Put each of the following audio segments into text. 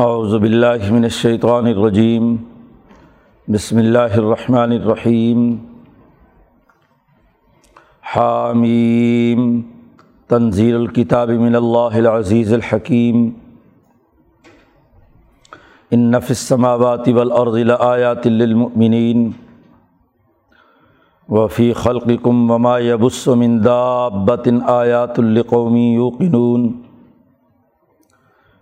اعوذ باللہ من الشیطان الرجیم، بسم اللہ الرحمن الرحیم، حامیم، تنزیل الکتاب من اللہ العزیز الحکیم، ان فی السماوات والارض لآیات للمؤمنین وفی خلقکم وما یبس من دابت آیات لقوم یوقنون۔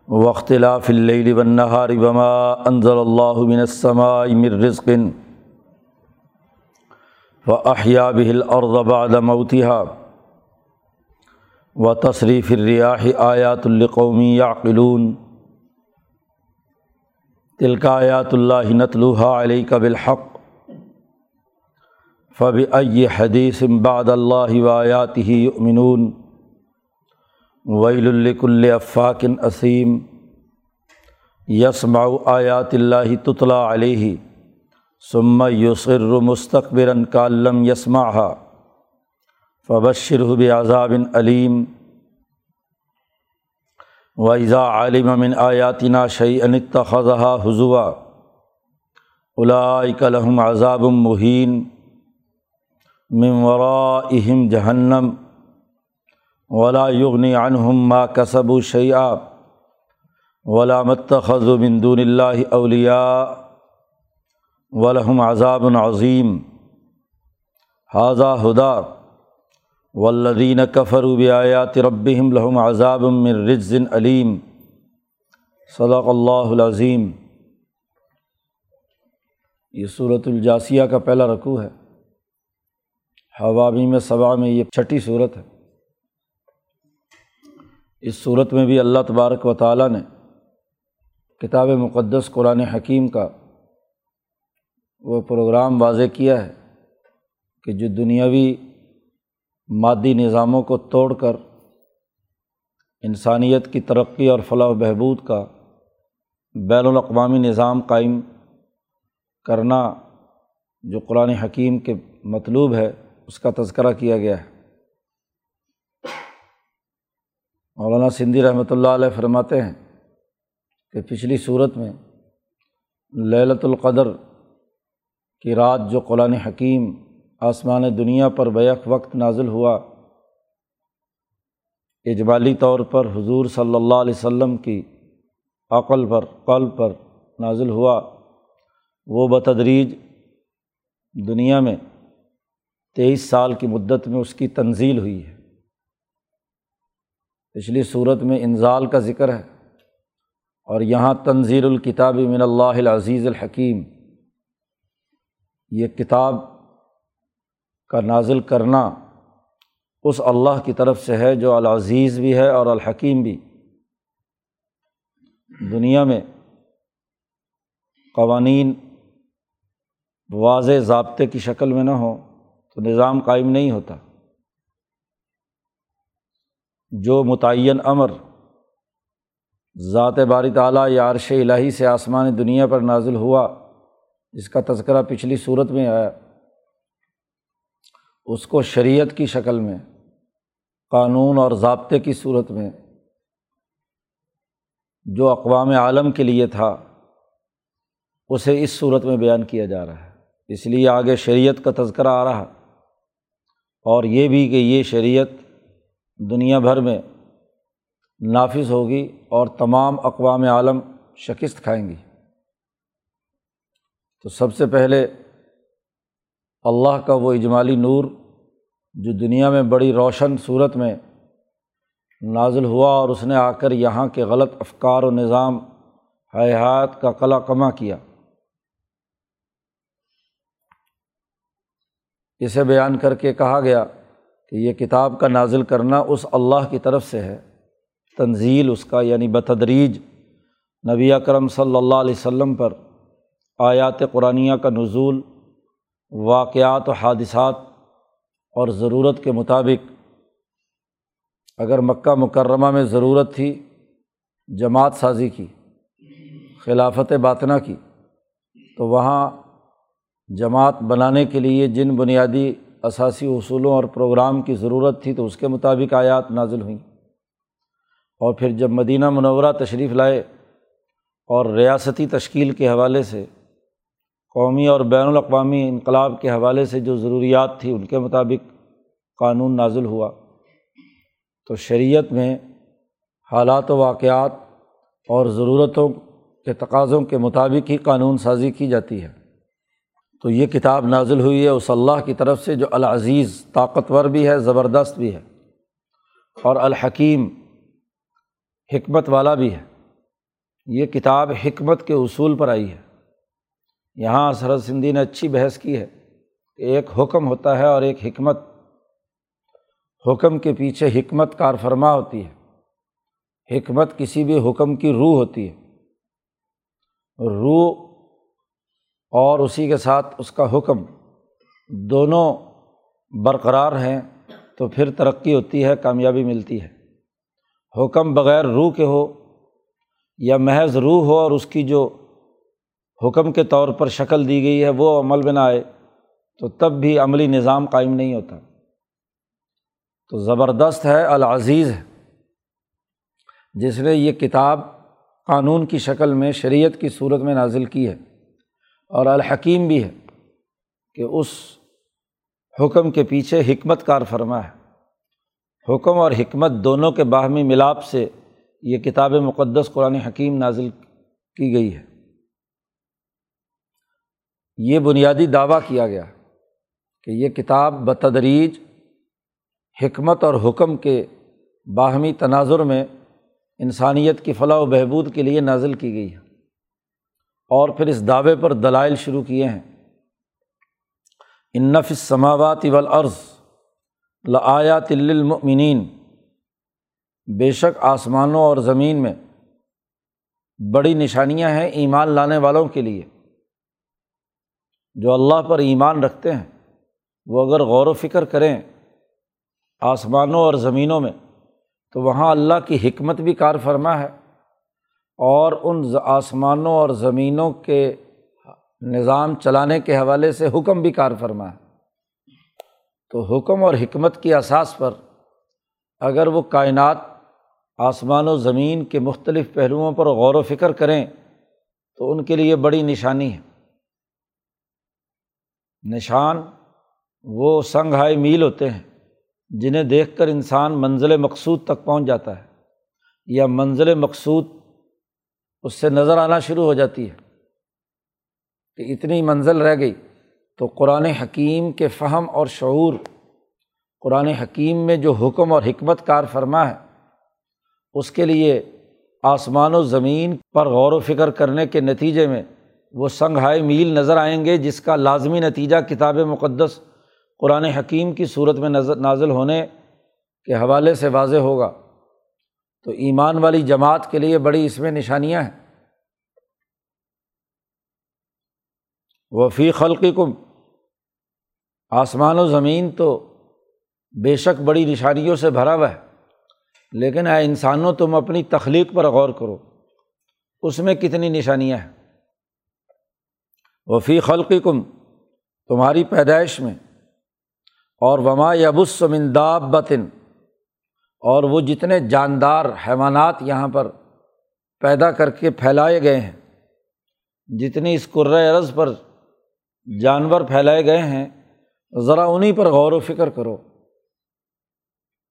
وختلاف اللیل والنہار وما انزل اللہ من السماء من رزق واحیا به الارض بعد موتها وتصریف الریاح آیات لقوم یعقلون تلک آیات اللہ نتلوها علیک بالحق فبأي حدیث بعد اللہ وآیاتہ یؤمنون ویل لکل افاق اسیم یسمع آیات اللہ تطلع علیہ ثم یسر مستقبرا کالم یسمعها فبشرہ بعذاب علیم وإذا علم من آیاتنا شيئا اتخذها حضوا اولئک لهم عذاب مہین من ورائہم جہنم ولا یغنی عنہم ما کسبوا شیئا ولا متخذوا من دون اللہ اولیاء ولہم عذاب عظیم۔ حاذا ہدا۔ والذین کفروا بآیات ربہم لہم عذاب من رجز علیم۔ صدق اللہ العظیم۔ یہ صورت الجاسیہ کا پہلا رکوع ہے۔ حوامی میں صبا میں یہ چھٹی صورت ہے۔ اس صورت میں بھی اللہ تبارک و تعالیٰ نے کتاب مقدس قرآن حکیم کا وہ پروگرام واضح کیا ہے کہ جو دنیاوی مادی نظاموں کو توڑ کر انسانیت کی ترقی اور فلاح و بہبود کا بین الاقوامی نظام قائم کرنا جو قرآن حکیم کے مطلوب ہے، اس کا تذکرہ کیا گیا ہے۔ مولانا سندھی رحمۃ اللہ علیہ فرماتے ہیں کہ پچھلی صورت میں للت القدر کی رات جو قرآن حکیم آسمان دنیا پر بیک وقت نازل ہوا، اجمالی طور پر حضور صلی اللہ علیہ و سلم کی عقل پر، قلب پر نازل ہوا، وہ بتدریج دنیا میں تیئیس سال کی مدت میں اس کی تنزیل ہوئی ہے۔ پچھلی صورت میں انزال کا ذکر ہے۔ اور یہاں تنظیر الکتاب من اللہ العزیز الحکیم، یہ کتاب کا نازل کرنا اس اللہ کی طرف سے ہے جو العزیز بھی ہے اور الحکیم بھی۔ دنیا میں قوانین واضح ضابطے کی شکل میں نہ ہوں تو نظام قائم نہیں ہوتا۔ جو متعین امر ذات باری تعلیٰ یا عرش الٰہی سے آسمان دنیا پر نازل ہوا، جس کا تذکرہ پچھلی صورت میں آیا۔ اس کو شریعت کی شکل میں، قانون اور ضابطے کی صورت میں، جو اقوام عالم کے لیے تھا، اسے اس صورت میں بیان کیا جا رہا ہے۔ اس لیے آگے شریعت کا تذکرہ آ رہا۔ اور یہ بھی کہ یہ شریعت دنیا بھر میں نافذ ہوگی اور تمام اقوام عالم شکست کھائیں گی۔ تو سب سے پہلے اللہ کا وہ اجمالی نور جو دنیا میں بڑی روشن صورت میں نازل ہوا اور اس نے آ کر یہاں کے غلط افکار و نظام حیات کا قلع کما کیا۔ اسے بیان کر کے کہا گیا کہ یہ کتاب کا نازل کرنا اس اللہ کی طرف سے ہے۔ تنزیل اس کا یعنی بتدریج نبی اکرم صلی اللہ علیہ و سلم پر آیات قرآن کا نزول، واقعات و حادثات اور ضرورت کے مطابق۔ اگر مکہ مکرمہ میں ضرورت تھی، جماعت سازی کی، خلافت باطنہ کی، تو وہاں جماعت بنانے کے لیے جن بنیادی اثاثی اصولوں اور پروگرام کی ضرورت تھی، تو اس کے مطابق آیات نازل ہوئیں۔ اور پھر جب مدینہ منورہ تشریف لائے اور ریاستی تشکیل کے حوالے سے، قومی اور بین الاقوامی انقلاب کے حوالے سے جو ضروریات تھی، ان کے مطابق قانون نازل ہوا۔ تو شریعت میں حالات و واقعات اور ضرورتوں کے تقاضوں کے مطابق ہی قانون سازی کی جاتی ہے۔ تو یہ کتاب نازل ہوئی ہے، اس اللہ کی طرف سے جو العزیز، طاقتور بھی ہے، زبردست بھی ہے۔ اور الحکیم حکمت والا بھی ہے۔ یہ کتاب حکمت کے اصول پر آئی ہے۔ یہاں سرد سندھی نے اچھی بحث کی ہے کہ ایک حکم ہوتا ہے اور ایک حکمت۔ حکم کے پیچھے حکمت کار فرما ہوتی ہے۔ حکمت کسی بھی حکم کی روح ہوتی ہے۔ روح اور اسی کے ساتھ اس کا حکم دونوں برقرار ہیں تو پھر ترقی ہوتی ہے، کامیابی ملتی ہے۔ حکم بغیر روح کے ہو یا محض روح ہو اور اس کی جو حکم کے طور پر شکل دی گئی ہے وہ عمل میں نہ آئے، تو تب بھی عملی نظام قائم نہیں ہوتا۔ تو زبردست ہے، العزیز ہے۔ جس نے یہ کتاب قانون کی شکل میں، شریعت کی صورت میں نازل کی ہے اور الحکیم بھی ہے کہ اس حکم کے پیچھے حکمت کار فرما ہے۔ حکم اور حکمت دونوں کے باہمی ملاپ سے یہ کتاب مقدس قرآن حکیم نازل کی گئی ہے۔ یہ بنیادی دعویٰ کیا گیا کہ یہ کتاب بتدریج حکمت اور حکم کے باہمی تناظر میں انسانیت کی فلاح و بہبود کے لیے نازل کی گئی ہے اور پھر اس دعوے پر دلائل شروع کیے ہیں۔ انف سماوات والارض لآیا تلمنین بے شک آسمانوں اور زمین میں بڑی نشانیاں ہیں ایمان لانے والوں کے لیے۔ جو اللہ پر ایمان رکھتے ہیں، وہ اگر غور و فکر کریں آسمانوں اور زمینوں میں، تو وہاں اللہ کی حکمت بھی کار فرما ہے۔ اور ان آسمانوں اور زمینوں کے نظام چلانے کے حوالے سے حکم بھی کار فرما ہے۔ تو حکم اور حکمت کی اساس پر اگر وہ کائنات آسمان و زمین کے مختلف پہلوؤں پر غور و فکر کریں، تو ان کے لیے بڑی نشانی ہے۔ نشان وہ سنگ ہائی میل ہوتے ہیں جنہیں دیکھ کر انسان منزل مقصود تک پہنچ جاتا ہے، یا منزل مقصود اس سے نظر آنا شروع ہو جاتی ہے کہ اتنی منزل رہ گئی۔ تو قرآن حکیم کے فہم اور شعور، قرآن حکیم میں جو حکم اور حکمت کار فرما ہے، اس کے لیے آسمان و زمین پر غور و فکر کرنے کے نتیجے میں وہ سنگھائے میل نظر آئیں گے، جس کا لازمی نتیجہ کتاب مقدس قرآن حکیم کی صورت میں نظر، نازل ہونے کے حوالے سے واضح ہوگا۔ تو ایمان والی جماعت کے لیے بڑی اس میں نشانیاں ہیں۔ وفی خلقی کم آسمان و زمین تو بے شک بڑی نشانیوں سے بھرا ہوا ہے، لیکن اے انسانوں تم اپنی تخلیق پر غور کرو، اس میں کتنی نشانیاں ہیں۔ وفی خلقی کم تمہاری پیدائش میں، اور وما یبس منداب بطن اور وہ جتنے جاندار حیوانات یہاں پر پیدا کر کے پھیلائے گئے ہیں، جتنی اس عرض پر جانور پھیلائے گئے ہیں ذرا انہیں پر غور و فکر کرو۔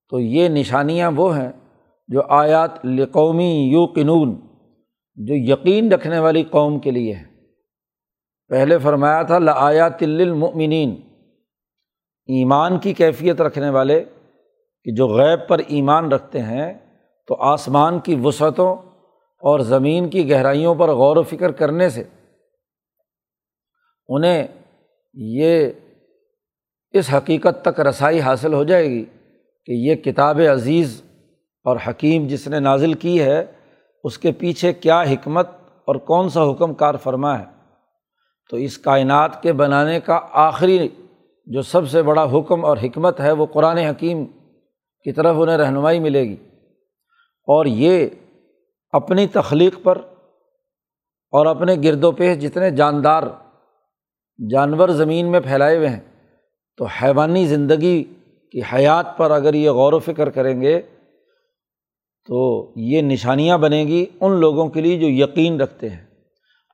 تو یہ نشانیاں وہ ہیں جو آیات لقومی یو قنون جو یقین رکھنے والی قوم کے لیے ہے پہلے فرمایا تھا، لآیات المؤمنین ایمان کی کیفیت رکھنے والے کہ جو غیب پر ایمان رکھتے ہیں، تو آسمان کی وسعتوں اور زمین کی گہرائیوں پر غور و فکر کرنے سے۔ انہیں یہ اس حقیقت تک رسائی حاصل ہو جائے گی کہ یہ کتاب عزیز اور حکیم جس نے نازل کی ہے، اس کے پیچھے کیا حکمت اور کون سا حکم کار فرما ہے۔ تو اس کائنات کے بنانے کا آخری جو سب سے بڑا حکم اور حکمت ہے، وہ قرآن حکیم کی طرف انہیں رہنمائی ملے گی۔ اور یہ اپنی تخلیق پر اور اپنے گرد و پیش جتنے جاندار جانور زمین میں پھیلائے ہوئے ہیں تو حیوانی زندگی کی حیات پر اگر یہ غور و فکر کریں گے تو یہ nishaniyan بنے گی ان لوگوں کے لیے جو یقین رکھتے ہیں۔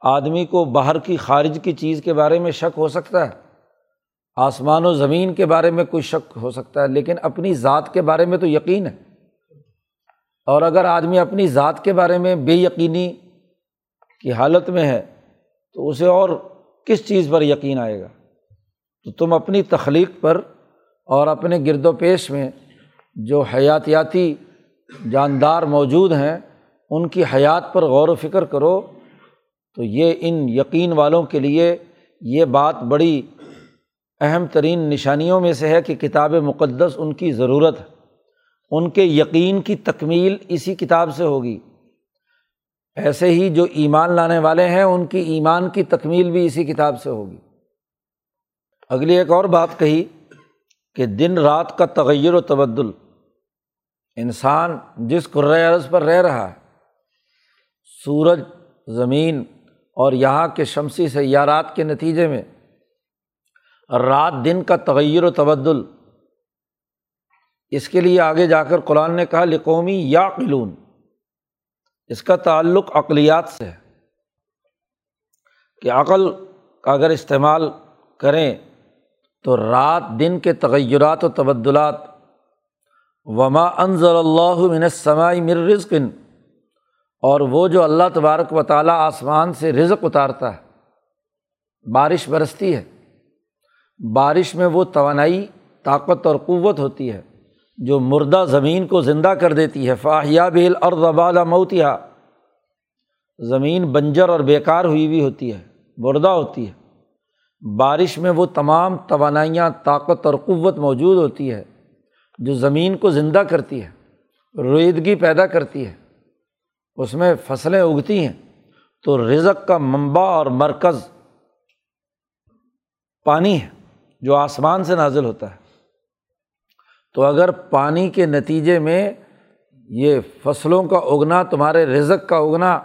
آدمی کو باہر کی خارج کی چیز کے بارے میں شک ہو سکتا ہے، آسمان و زمین کے بارے میں کوئی شک ہو سکتا ہے، لیکن اپنی ذات کے بارے میں تو یقین ہے۔ اور اگر آدمی اپنی ذات کے بارے میں بے یقینی کی حالت میں ہے تو اسے اور کس چیز پر یقین آئے گا؟ تو تم اپنی تخلیق پر اور اپنے گرد و پیش میں جو حیاتیاتی جاندار موجود ہیں، ان کی حیات پر غور و فکر کرو۔ تو یہ ان یقین والوں کے لیے یہ بات بڑی اہم ترین نشانیوں میں سے ہے کہ کتاب مقدس ان کی ضرورت ہے۔ ان کے یقین کی تکمیل اسی کتاب سے ہوگی۔ ایسے ہی جو ایمان لانے والے ہیں، ان کی ایمان کی تکمیل بھی اسی کتاب سے ہوگی۔ اگلی ایک اور بات کہی کہ دن رات کا تغیر و تبدل انسان جس عرض پر رہ رہا ہے، سورج، زمین اور یہاں کے شمسی سیارات کے نتیجے میں رات دن کا تغیر و تبدل۔ اس کے لیے آگے جا کر قرآن نے کہا، لقومی یا قلون اس کا تعلق اقلیات سے ہے۔ کہ عقل کا اگر استعمال کریں تو رات دن کے تغیرات و تبدلات۔ وما انضر اللہ من السماء من رزق۔ اور وہ جو اللہ تبارک و تعالیٰ آسمان سے رزق اتارتا ہے۔ بارش برستی ہے۔ بارش میں وہ توانائی، طاقت اور قوت ہوتی ہے جو مردہ زمین کو زندہ کر دیتی ہے۔ فاہیا بیل اور زبالہ موتیا زمین بنجر اور بیکار ہوئی ہوئی ہوتی ہے مردہ ہوتی ہے۔ بارش میں وہ تمام توانائیاں، طاقت اور قوت موجود ہوتی ہے جو زمین کو زندہ کرتی ہے، رویدگی پیدا کرتی ہے۔ اس میں فصلیں اگتی ہیں۔ تو رزق کا منبع اور مرکز پانی ہے جو آسمان سے نازل ہوتا ہے۔ تو اگر پانی کے نتیجے میں یہ فصلوں کا اگنا، تمہارے رزق کا اگنا،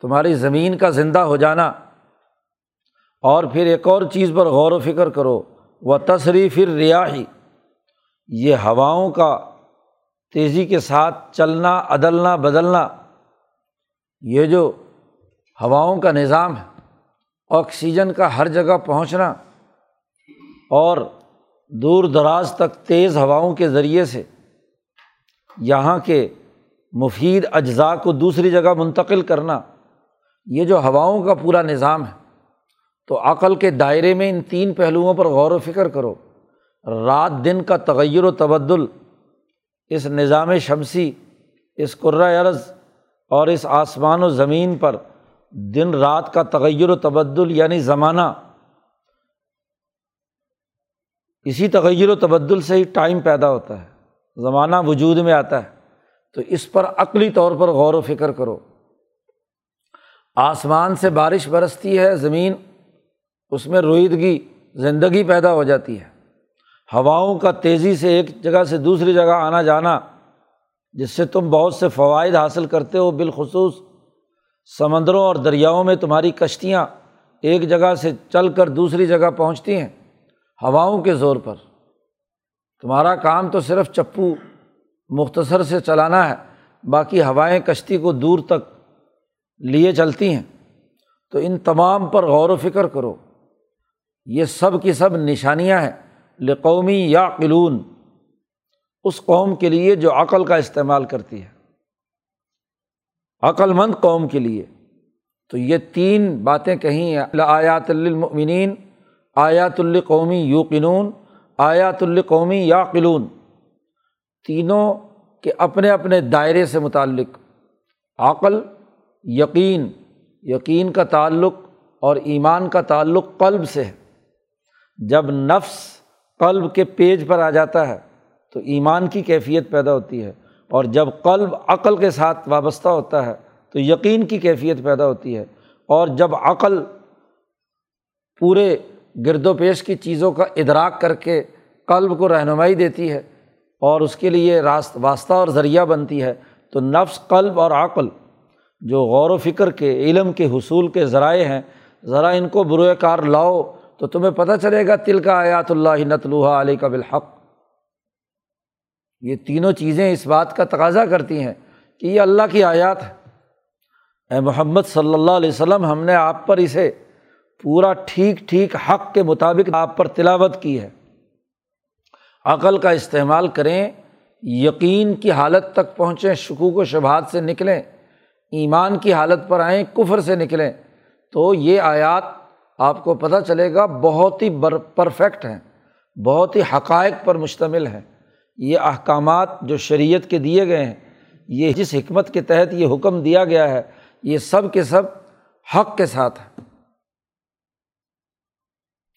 تمہاری زمین کا زندہ ہو جانا اور پھر ایک اور چیز پر غور و فکر کرو، وہ تصریف ریاحی یہ ہواؤں کا تیزی کے ساتھ چلنا، عدلنا، بدلنا، یہ جو ہواؤں کا نظام ہے، آکسیجن کا ہر جگہ پہنچنا اور دور دراز تک تیز ہواؤں کے ذریعے سے یہاں کے مفید اجزاء کو دوسری جگہ منتقل کرنا، یہ جو ہواؤں کا پورا نظام ہے۔ تو عقل کے دائرے میں ان تین پہلوؤں پر غور و فکر کرو۔ رات دن کا تغیر و تبدل، اس نظام شمسی، اس عرض اور اس آسمان و زمین پر دن رات کا تغیر و تبدل یعنی زمانہ۔ اسی تغیر و تبدل سے ہی ٹائم پیدا ہوتا ہے، زمانہ وجود میں آتا ہے۔ تو اس پر عقلی طور پر غور و فکر کرو۔ آسمان سے بارش برستی ہے، زمین اس میں رویدگی زندگی پیدا ہو جاتی ہے۔ ہواؤں کا تیزی سے ایک جگہ سے دوسری جگہ آنا جانا، جس سے تم بہت سے فوائد حاصل کرتے ہو، بالخصوص سمندروں اور دریاؤں میں تمہاری کشتیاں ایک جگہ سے چل کر دوسری جگہ پہنچتی ہیں، ہواؤں کے زور پر۔ تمہارا کام تو صرف چپو مختصر سے چلانا ہے، باقی ہوائیں کشتی کو دور تک لیے چلتی ہیں۔ تو ان تمام پر غور و فکر کرو۔ یہ سب کی سب نشانیاں ہیں۔ لقومی یا قلون اس قوم کے لیے جو عقل کا استعمال کرتی ہے۔ عقل مند قوم کے لیے۔ تو یہ تین باتیں کہیں آیات المؤمنین آیات القومی یو قنون آیات القومی یا قلون تینوں کے اپنے اپنے دائرے سے متعلق۔ عقل، یقین یقین کا تعلق اور ایمان کا تعلق قلب سے ہے۔ جب نفس قلب کے پیج پر آ جاتا ہے، تو ایمان کی کیفیت پیدا ہوتی ہے۔ اور جب قلب عقل کے ساتھ وابستہ ہوتا ہے، تو یقین کی کیفیت پیدا ہوتی ہے۔ اور جب عقل پورے گرد و پیش کی چیزوں کا ادراک کر کے قلب کو رہنمائی دیتی ہے اور اس کے لیے راست، واسطہ اور ذریعہ بنتی ہے، تو نفس، قلب اور عقل جو غور و فکر کے، علم کے، حصول کے ذرائع ہیں ذرا ان کو بروئے کار لاؤ تو تمہیں پتہ چلے گا تل کا آیات اللہ نتلوحہ علیہ بالحق۔ یہ تینوں چیزیں اس بات کا تقاضا کرتی ہیں کہ یہ اللہ کی آیات ہے اے محمد صلی اللہ علیہ وسلم، ہم نے آپ پر اسے پورا ٹھیک ٹھیک حق کے مطابق آپ پر تلاوت کی ہے۔ عقل کا استعمال کریں، یقین کی حالت تک پہنچیں، شکوک و شبہات سے نکلیں، ایمان کی حالت پر آئیں، کفر سے نکلیں، تو یہ آیات آپ کو پتہ چلے گا بہت ہی بر پرفیکٹ ہیں، بہت ہی حقائق پر مشتمل ہیں۔ یہ احکامات جو شریعت کے دیے گئے ہیں، یہ جس حکمت کے تحت یہ حکم دیا گیا ہے، یہ سب کے سب حق کے ساتھ ہے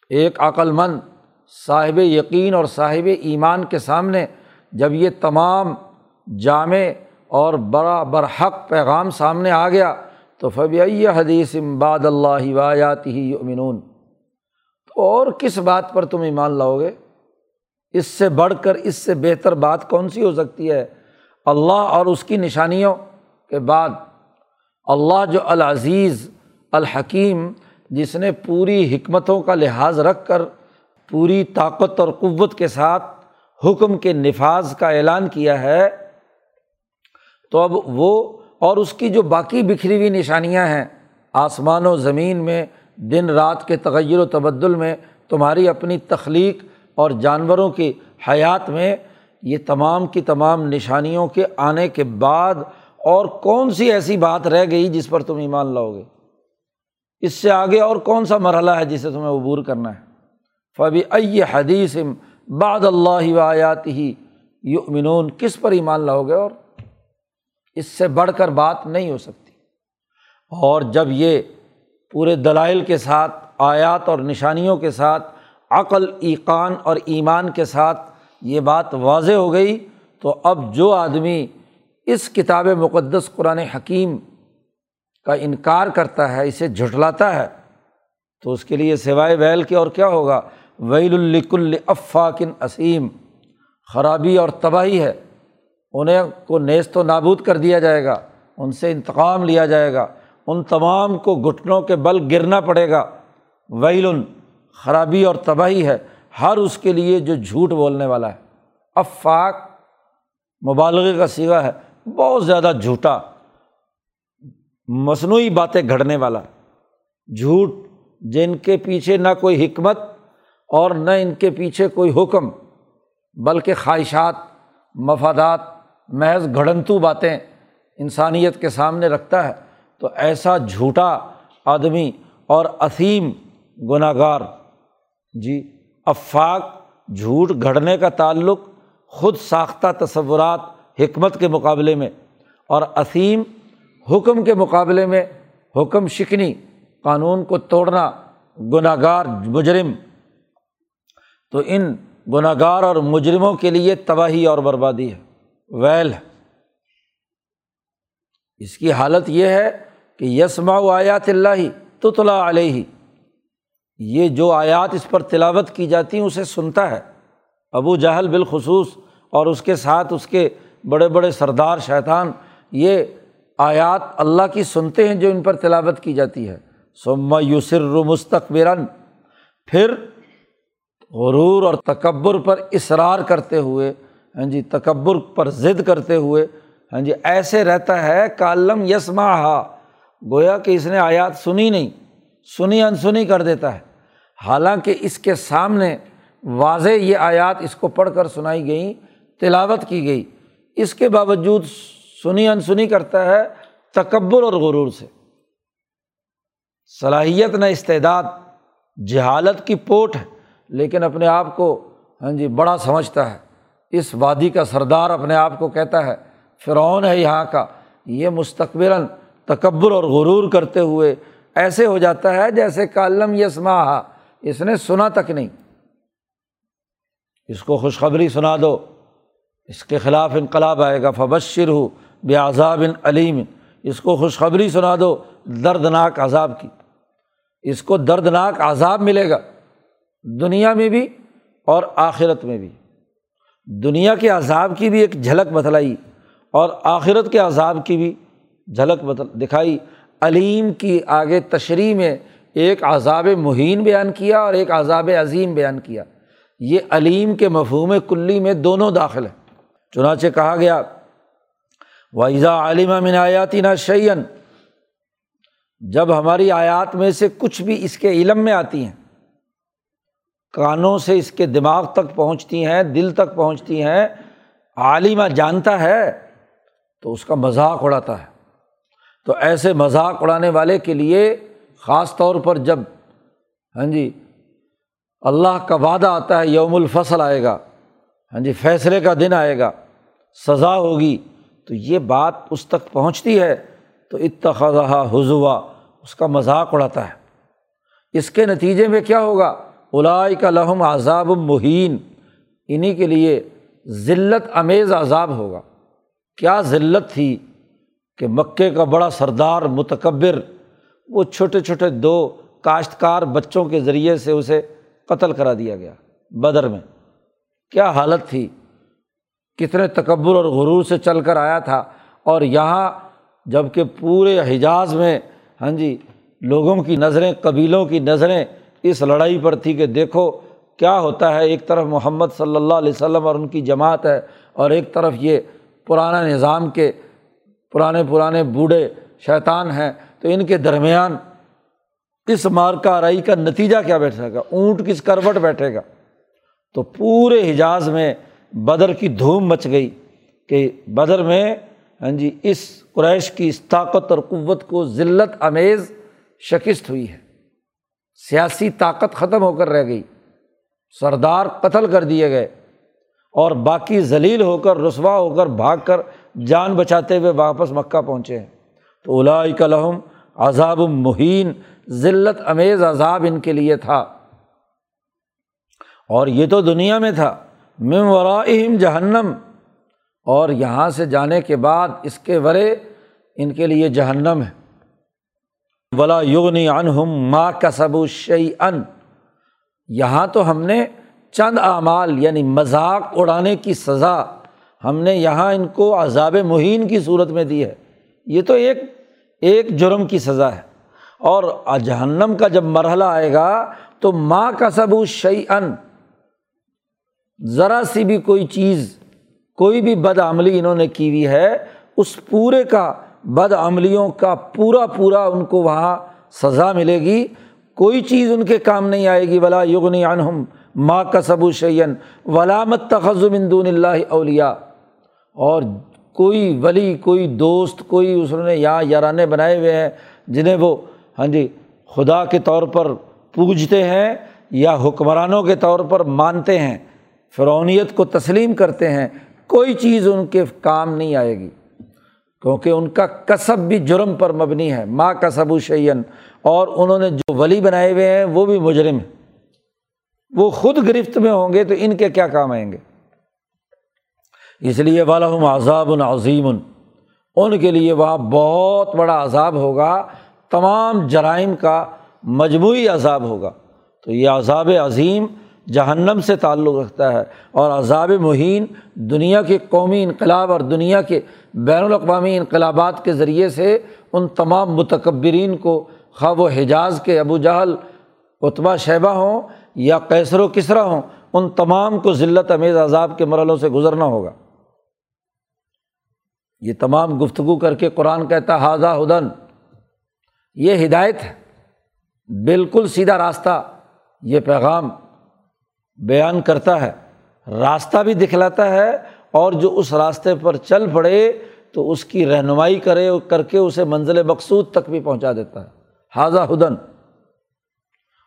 ایک عقل مند صاحب یقین اور صاحب ایمان کے سامنے جب یہ تمام جامع اور بڑا برحق پیغام سامنے آ گیا تو فبی حدیث امباد اللہ وایات ہی امنون اور کس بات پر تم ایمان لاؤ گے؟ اس سے بڑھ کر اس سے بہتر بات کون سی ہو سکتی ہے؟ اللہ اور اس کی نشانیوں کے بعد۔ اللہ جو العزیز، الحکیم، جس نے پوری حکمتوں کا لحاظ رکھ کر پوری طاقت اور قوت کے ساتھ حکم کے نفاذ کا اعلان کیا ہے، تو اب وہ اور اس کی جو باقی بکھری ہوئی نشانیاں ہیں، آسمان و زمین میں، دن رات کے تغیر و تبدل میں، تمہاری اپنی تخلیق اور جانوروں کی حیات میں، یہ تمام کی تمام نشانیوں کے آنے کے بعد اور کون سی ایسی بات رہ گئی جس پر تم ایمان لاؤ گے؟ اس سے آگے اور کون سا مرحلہ ہے جسے تمہیں عبور کرنا ہے؟ فبی ائی حدیث بعد اللہ و آیات ہی یؤمنون، کس پر ایمان لاؤ گے اور؟ اس سے بڑھ کر بات نہیں ہو سکتی۔ اور جب یہ پورے دلائل کے ساتھ، آیات اور نشانیوں کے ساتھ، عقل، ایقان اور ایمان کے ساتھ یہ بات واضح ہو گئی، تو اب جو آدمی اس کتاب مقدس قرآن حکیم کا انکار کرتا ہے، اسے جھٹلاتا ہے، تو اس کے لیے سوائے ویل کے اور کیا ہوگا؟ ویل الکل افاقن اسیم، خرابی اور تباہی ہے۔ انہیں کو نیست و نابود کر دیا جائے گا، ان سے انتقام لیا جائے گا، ان تمام کو گھٹنوں کے بل گرنا پڑے گا۔ ویل خرابی اور تباہی ہے، ہر اس کے لیے جو جھوٹ بولنے والا ہے۔ افاق، مبالغے کا سیوا ہے، بہت زیادہ جھوٹا۔ مصنوعی باتیں گھڑنے والا۔ جھوٹ جن کے پیچھے نہ کوئی حکمت اور نہ ان کے پیچھے کوئی حکم، بلکہ خواہشات، مفادات محض گھڑنتو باتیں انسانیت کے سامنے رکھتا ہے، تو ایسا جھوٹا آدمی اور اثیم گناہ گار جی افاق، جھوٹ گھڑنے کا تعلق خود ساختہ تصورات حکمت کے مقابلے میں اور اثیم حکم کے مقابلے میں حکم شکنی قانون کو توڑنا گناہ گار مجرم۔ تو ان گناہ گار اور مجرموں کے لیے تباہی اور بربادی ہے۔ ویل ہے اس کی حالت یہ ہے کہ یسما آیات اللہ تطلا علیہ، یہ جو آیات اس پر تلاوت کی جاتی ہیں، اسے سنتا ہے۔ ابو جہل بالخصوص اور اس کے ساتھ اس کے بڑے بڑے سردار شیطان، یہ آیات اللہ کی سنتے ہیں جو ان پر تلاوت کی جاتی ہے۔ سما یوسر مستقبرن پھر غرور اور تکبر پر اصرار کرتے ہوئے ہاں جی تکبر پر ضد کرتے ہوئے ہاں جی ایسے رہتا ہے کالم یسما ہا گویا کہ اس نے آیات سنی نہیں، سنی انسنی کر دیتا ہے۔ حالانکہ اس کے سامنے واضح یہ آیات اس کو پڑھ کر سنائی گئیں، تلاوت کی گئی۔ اس کے باوجود سنی انسنی کرتا ہے تکبر اور غرور سے۔ صلاحیت نہ استعداد، جہالت کی پوٹ ہے، لیکن اپنے آپ کو ہاں جی بڑا سمجھتا ہے۔ اس وادی کا سردار اپنے آپ کو کہتا ہے، فرعون ہے یہاں کا۔ یہ مستقبل تکبر اور غرور کرتے ہوئے ایسے ہو جاتا ہے جیسے کالم یسما اس نے سنا تک نہیں۔ اس کو خوشخبری سنا دو۔ اس کے خلاف انقلاب آئے گا۔ فبشر ہو بے عذاب علیم۔ اس کو خوشخبری سنا دو دردناک عذاب کی۔ اس کو دردناک عذاب ملے گا۔ دنیا میں بھی اور آخرت میں بھی۔ دنیا کے عذاب کی بھی ایک جھلک بتلائی اور آخرت کے عذاب کی بھی جھلک بتل دکھائی۔ علیم کی آگے تشریح میں ایک عذاب مہین بیان کیا اور ایک عذاب عظیم بیان کیا۔ یہ علیم کے مفہوم کلی میں دونوں داخل ہیں۔ چنانچہ کہا گیا وائزا عالم من آیاتی نا شعین جب ہماری آیات میں سے کچھ بھی اس کے علم میں آتی ہیں کانوں سے اس کے دماغ تک پہنچتی ہیں، دل تک پہنچتی ہیں، عالمہ جانتا ہے تو اس کا مذاق اڑاتا ہے۔ تو ایسے مذاق اڑانے والے کے لیے خاص طور پر جب ہاں جی اللہ کا وعدہ آتا ہے، یوم الفصل آئے گا ہاں جی فیصلے کا دن آئے گا، سزا ہوگی، تو یہ بات اس تک پہنچتی ہے تو اتخذہ حضوا، اس کا مذاق اڑاتا ہے۔ اس کے نتیجے میں کیا ہوگا؟ کا لہم عذاب مہین۔ انہیں کے لیے ذلت امیز عذاب ہوگا۔ کیا ذلت تھی کہ مکے کا بڑا سردار متکبر، وہ چھوٹے چھوٹے دو کاشتکار بچوں کے ذریعے سے اسے قتل کرا دیا گیا بدر میں۔ کیا حالت تھی؟ کتنے تکبر اور غرور سے چل کر آیا تھا۔ اور یہاں جبکہ پورے حجاز میں ہاں جی لوگوں کی نظریں، قبیلوں کی نظریں اس لڑائی پر تھی کہ دیکھو کیا ہوتا ہے، ایک طرف محمد صلی اللہ علیہ وسلم اور ان کی جماعت ہے اور ایک طرف یہ پرانا نظام کے پرانے پرانے بوڑھے شیطان ہیں، تو ان کے درمیان اس مارکا آرائی کا نتیجہ کیا بیٹھے گا؟ اونٹ کس کروٹ بیٹھے گا۔ تو پورے حجاز میں بدر کی دھوم مچ گئی کہ بدر میں ہاں جی اس قریش کی اس طاقت اور قوت کو ذلت امیز شکست ہوئی ہے۔ سیاسی طاقت ختم ہو کر رہ گئی۔ سردار قتل کر دیے گئے اور باقی ذلیل ہو کر، رسوا ہو کر، بھاگ کر جان بچاتے ہوئے واپس مکہ پہنچے ہیں۔ تو اولا کلحم عذاب المحین ذلت امیز عذاب ان کے لیے تھا۔ اور یہ تو دنیا میں تھا۔ مم ورائم جہنم۔ اور یہاں سے جانے کے بعد اس کے ورے ان کے لیے جہنم ہے۔ ولا یغنی انہم ماں کسب شعی ان یہاں تو ہم نے چند اعمال یعنی مذاق اڑانے کی سزا ہم نے یہاں ان کو عذاب مہین کی صورت میں دی ہے۔ یہ تو ایک ایک جرم کی سزا ہے۔ اور جہنم کا جب مرحلہ آئے گا تو ماں کا سبو شعی ان ذرا سی بھی کوئی چیز، کوئی بھی بد عملی انہوں نے کی ہوئی ہے، اس پورے کا بد عملیوں کا پورا پورا ان کو وہاں سزا ملے گی۔ کوئی چیز ان کے کام نہیں آئے گی۔ ولا یغنی عنہم ماں کا سبو شعین ولامت تخذم دون اللہ اولیا اور کوئی ولی، کوئی دوست، کوئی اس نے یہاں یارانے بنائے ہوئے ہیں جنہیں وہ ہاں جی خدا کے طور پر پوجتے ہیں یا حکمرانوں کے طور پر مانتے ہیں فرونیت کو تسلیم کرتے ہیں۔ کوئی چیز ان کے کام نہیں آئے گی۔ کیونکہ ان کا کسب بھی جرم پر مبنی ہے۔ ماں کسب و شعین اور انہوں نے جو ولی بنائے ہوئے ہیں، وہ بھی مجرم ہیں۔ وہ خود گرفت میں ہوں گے تو ان کے کیا کام آئیں گے؟ اس لیے والم عذاب العظیم ان کے لیے وہاں بہت بڑا عذاب ہوگا۔ تمام جرائم کا مجموعی عذاب ہوگا۔ تو یہ عذاب عظیم جہنم سے تعلق رکھتا ہے اور عذاب مہین دنیا کے قومی انقلاب اور دنیا کے بین الاقوامی انقلابات کے ذریعے سے ان تمام متکبرین کو خواب و حجاز کے ابو جہل اتبا شیبہ ہوں یا کیسر و کسرا ہوں، ان تمام کو ذلت امیز عذاب کے مرحلوں سے گزرنا ہوگا۔ یہ تمام گفتگو کر کے قرآن کہتا حاضہ ہدن یہ ہدایت ہے۔ بالکل سیدھا راستہ، یہ پیغام۔ بیان کرتا ہے، راستہ بھی دکھلاتا ہے اور جو اس راستے پر چل پڑے تو اس کی رہنمائی کرے، کر کے اسے منزل مقصود تک بھی پہنچا دیتا ہے۔ حاضہ ہدن۔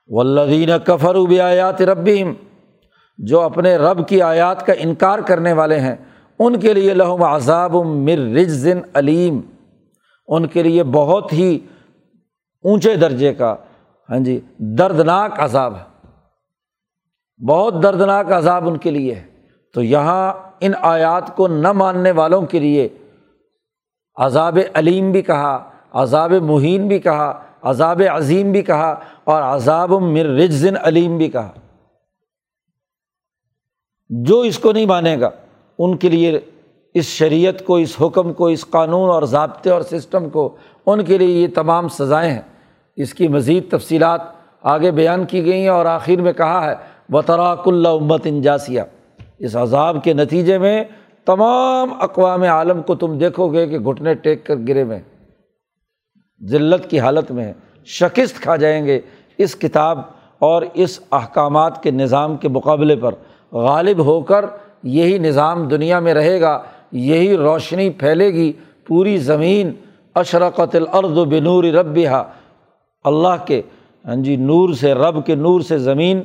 ولدین کفر و آیات ربیم جو اپنے رب کی آیات کا انکار کرنے والے ہیں، ان کے لیے لہم عذاب مر رجزن علیم۔ ان کے لیے بہت ہی اونچے درجے کا ہاں جی دردناک عذاب ہے۔ بہت دردناک عذاب ان کے لیے ہے۔ تو یہاں ان آیات کو نہ ماننے والوں کے لیے عذاب علیم بھی کہا، عذاب مہین بھی کہا، عذاب عظیم بھی کہا اور عذاب مر رجزن علیم بھی کہا۔ جو اس کو نہیں مانے گا، ان کے لیے اس شریعت کو، اس حکم کو، اس قانون اور ضابطے اور سسٹم کو ان کے لیے یہ تمام سزائیں ہیں۔ اس کی مزید تفصیلات آگے بیان کی گئی ہیں اور آخر میں کہا ہے بطراک اللہ امت انجاسیہ اس عذاب کے نتیجے میں تمام اقوام عالم کو تم دیکھو گے کہ گھٹنے ٹیک کر گرے میں، ذلت کی حالت میں شکست کھا جائیں گے۔ اس کتاب اور اس احکامات کے نظام کے مقابلے پر غالب ہو کر یہی نظام دنیا میں رہے گا، یہی روشنی پھیلے گی۔ پوری زمین اشرقت الارض و بنور ربیہ اللہ کے ہاں جی نور سے، رب کے نور سے زمین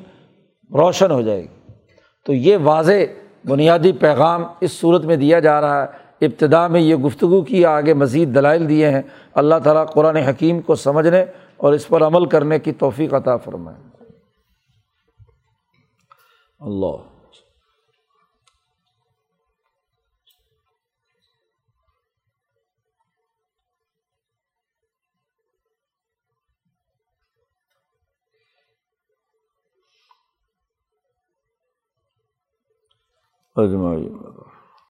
روشن ہو جائے گی۔ تو یہ واضح بنیادی پیغام اس صورت میں دیا جا رہا ہے۔ ابتدا میں یہ گفتگو کی، آگے مزید دلائل دیے ہیں۔ اللہ تعالیٰ قرآن حکیم کو سمجھنے اور اس پر عمل کرنے کی توفیق عطا فرمائے۔ اللہ۔ اجمائی